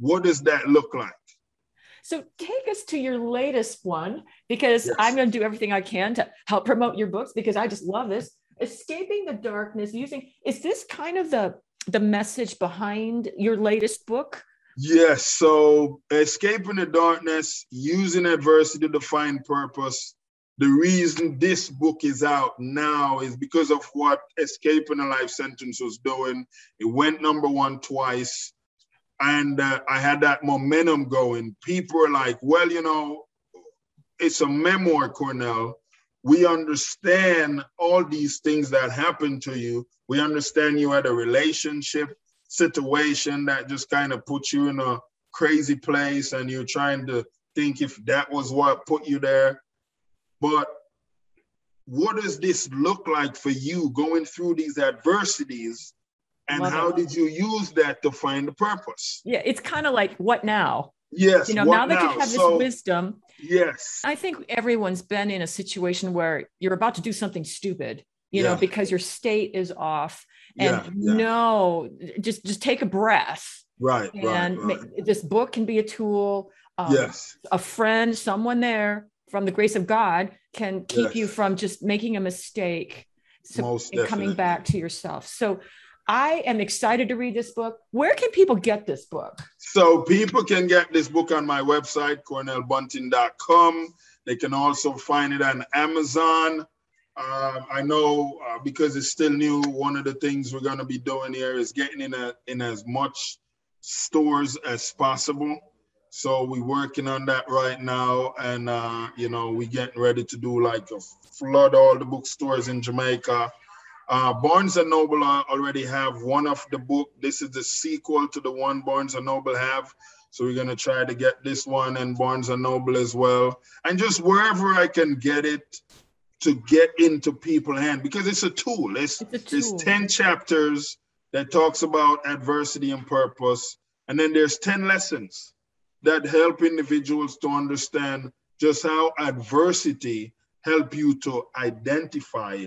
what does that look like? So take us to your latest one because yes. I'm going to do everything I can to help promote your books because I just love this. Escaping the darkness using is this kind of the the message behind your latest book? Yes. So escaping the darkness, using adversity to find purpose. The reason this book is out now is because of what Escaping a Life Sentence was doing. It went number one twice and uh, I had that momentum going. People were like, well, you know, it's a memoir, Cornell. We understand all these things that happened to you. We understand you had a relationship situation that just kind of put you in a crazy place and you're trying to think if that was what put you there. But what does this look like for you going through these adversities and Love how it. did you use that to find the purpose? Yeah, it's kind of like what now? Yes. You know, now that now? you have so, this wisdom. Yes. I think everyone's been in a situation where you're about to do something stupid, you yeah. know, because your state is off. And yeah, yeah. no, just just take a breath. Right. And right, right. this book can be a tool. Um, yes. A friend, someone there from the grace of God can keep yes. you from just making a mistake. So Most coming back to yourself. So I am excited to read this book. Where can people get this book? So people can get this book on my website, cornellbunting.com. They can also find it on Amazon. Uh, I know uh, because it's still new, one of the things we're going to be doing here is getting in, a, in as much stores as possible. So we're working on that right now. And, uh, you know, we're getting ready to do like a flood all the bookstores in Jamaica uh, Barnes and Noble already have one of the book. This is the sequel to the one Barnes and Noble have. So we're gonna try to get this one and Barnes and Noble as well, and just wherever I can get it to get into people's hand because it's a tool. It's, it's, tool. it's ten chapters that talks about adversity and purpose, and then there's ten lessons that help individuals to understand just how adversity help you to identify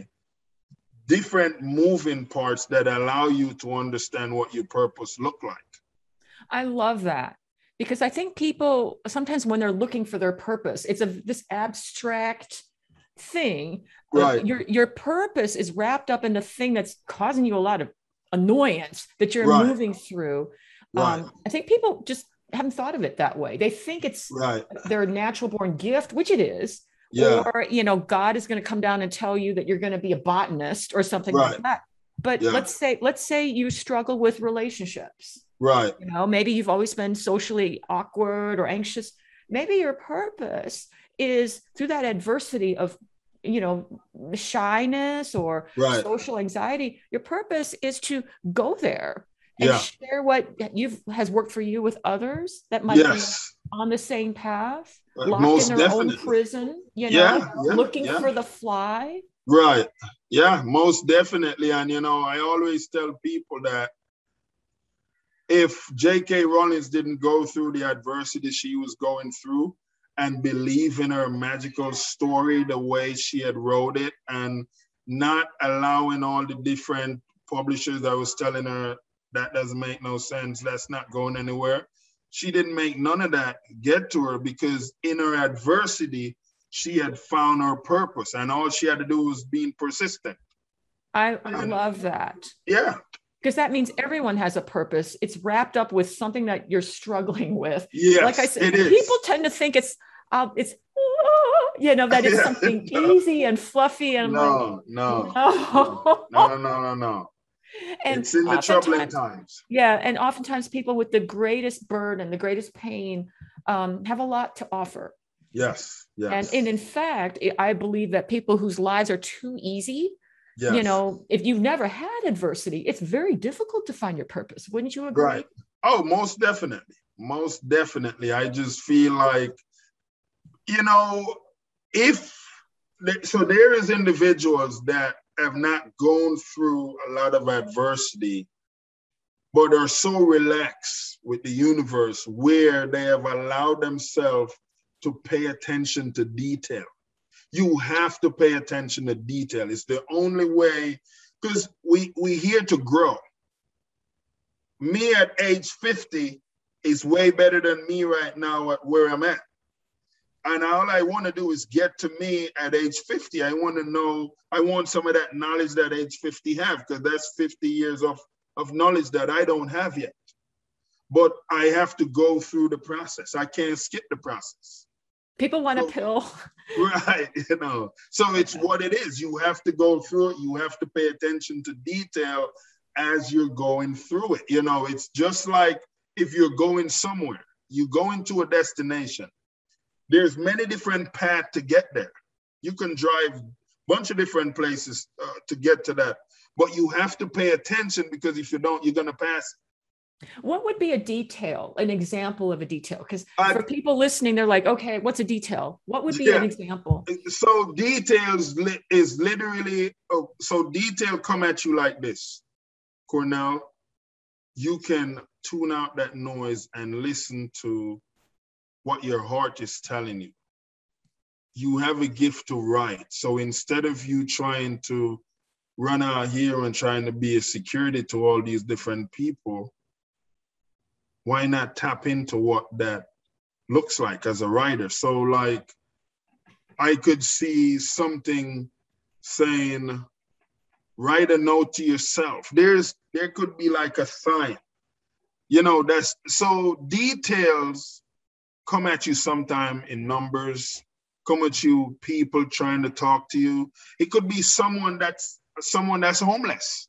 different moving parts that allow you to understand what your purpose look like i love that because i think people sometimes when they're looking for their purpose it's a this abstract thing right your your purpose is wrapped up in the thing that's causing you a lot of annoyance that you're right. moving through right. um, i think people just haven't thought of it that way they think it's right. their natural born gift which it is yeah. or you know god is going to come down and tell you that you're going to be a botanist or something right. like that but yeah. let's say let's say you struggle with relationships right you know maybe you've always been socially awkward or anxious maybe your purpose is through that adversity of you know shyness or right. social anxiety your purpose is to go there and yeah. share what you've has worked for you with others that might yes. be on the same path locked Most in definitely. own prison, you know, yeah, yeah, looking yeah. for the fly. Right. Yeah, most definitely. And you know, I always tell people that if J.K. Rowling didn't go through the adversity she was going through and believe in her magical story the way she had wrote it and not allowing all the different publishers that was telling her that doesn't make no sense, that's not going anywhere she didn't make none of that get to her because in her adversity, she had found her purpose and all she had to do was being persistent. I, I love that. Yeah. Because that means everyone has a purpose. It's wrapped up with something that you're struggling with. Yes, like I said, people tend to think it's uh, it's you know that it's something no. easy and fluffy and no, like, no, no, no, no, no, no, no and it's in the troubling times. Yeah, and oftentimes people with the greatest burden, the greatest pain, um, have a lot to offer. Yes, yes. And, and in fact, I believe that people whose lives are too easy, yes. you know, if you've never had adversity, it's very difficult to find your purpose. Wouldn't you agree? Right. Oh, most definitely. Most definitely. I just feel like, you know, if so, there is individuals that have not gone through a lot of adversity, but are so relaxed with the universe where they have allowed themselves to pay attention to detail. You have to pay attention to detail. It's the only way, because we we here to grow. Me at age 50, is way better than me right now at where I'm at. And all I want to do is get to me at age 50. I want to know, I want some of that knowledge that age 50 have, because that's 50 years of, of knowledge that I don't have yet. But I have to go through the process. I can't skip the process. People want so, a pill. right, you know. So it's what it is. You have to go through it. You have to pay attention to detail as you're going through it. You know, it's just like if you're going somewhere, you go into a destination there's many different paths to get there. You can drive a bunch of different places uh, to get to that, but you have to pay attention because if you don't, you're going to pass. What would be a detail, an example of a detail? Because for people listening, they're like, okay, what's a detail? What would be yeah. an example? So details is literally, oh, so detail come at you like this, Cornell. You can tune out that noise and listen to what your heart is telling you. You have a gift to write. So instead of you trying to run out here and trying to be a security to all these different people, why not tap into what that looks like as a writer? So, like, I could see something saying, write a note to yourself. There's there could be like a sign. You know, that's so details come at you sometime in numbers, come at you people trying to talk to you. It could be someone that's someone that's homeless.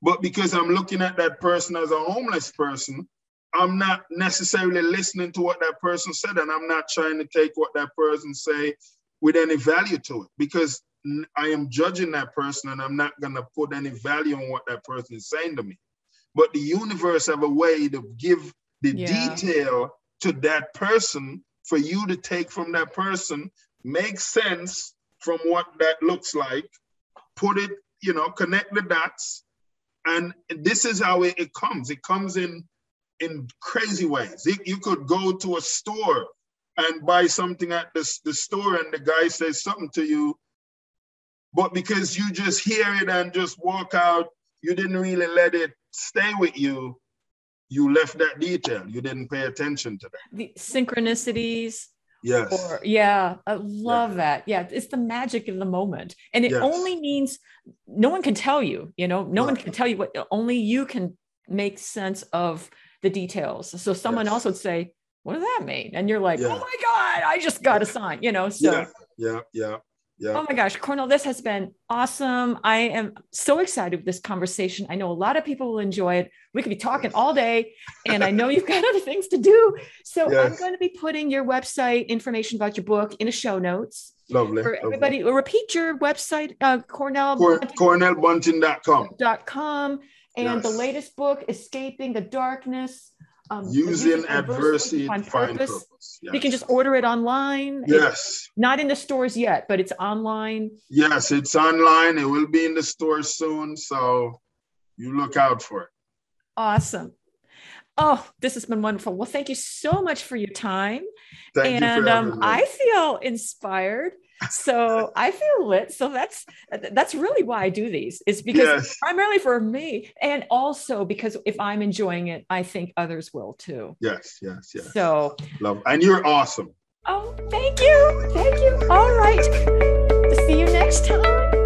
But because I'm looking at that person as a homeless person, I'm not necessarily listening to what that person said, and I'm not trying to take what that person say with any value to it because I am judging that person and I'm not gonna put any value on what that person is saying to me. But the universe have a way to give the yeah. detail to that person for you to take from that person, make sense from what that looks like, put it, you know, connect the dots. And this is how it, it comes. It comes in in crazy ways. It, you could go to a store and buy something at the, the store and the guy says something to you, but because you just hear it and just walk out, you didn't really let it stay with you you left that detail. You didn't pay attention to that. The synchronicities. Yes. Or, yeah, I love yeah. that. Yeah, it's the magic of the moment. And it yes. only means no one can tell you, you know, no right. one can tell you what only you can make sense of the details. So someone yes. else would say, What does that mean? And you're like, oh yeah. Oh my God, I just got a sign, you know. So yeah, yeah, yeah. Yeah. Oh my gosh, Cornell, this has been awesome. I am so excited with this conversation. I know a lot of people will enjoy it. We could be talking all day, and I know you've got other things to do. So yes. I'm going to be putting your website information about your book in the show notes. Lovely. For everybody, lovely. repeat your website, uh, Cornell. Cor- CornellBunting.com. Com. And yes. the latest book, Escaping the Darkness um, using adversity to find purpose. purpose. Yes. You can just order it online. Yes. It's not in the stores yet, but it's online. Yes, it's online. It will be in the stores soon. So you look out for it. Awesome. Oh, this has been wonderful. Well, thank you so much for your time. Thank and um, I feel inspired so I feel lit. So that's that's really why I do these. Is because yes. primarily for me, and also because if I'm enjoying it, I think others will too. Yes, yes, yes. So love, and you're awesome. Oh, thank you, thank you. All right, see you next time.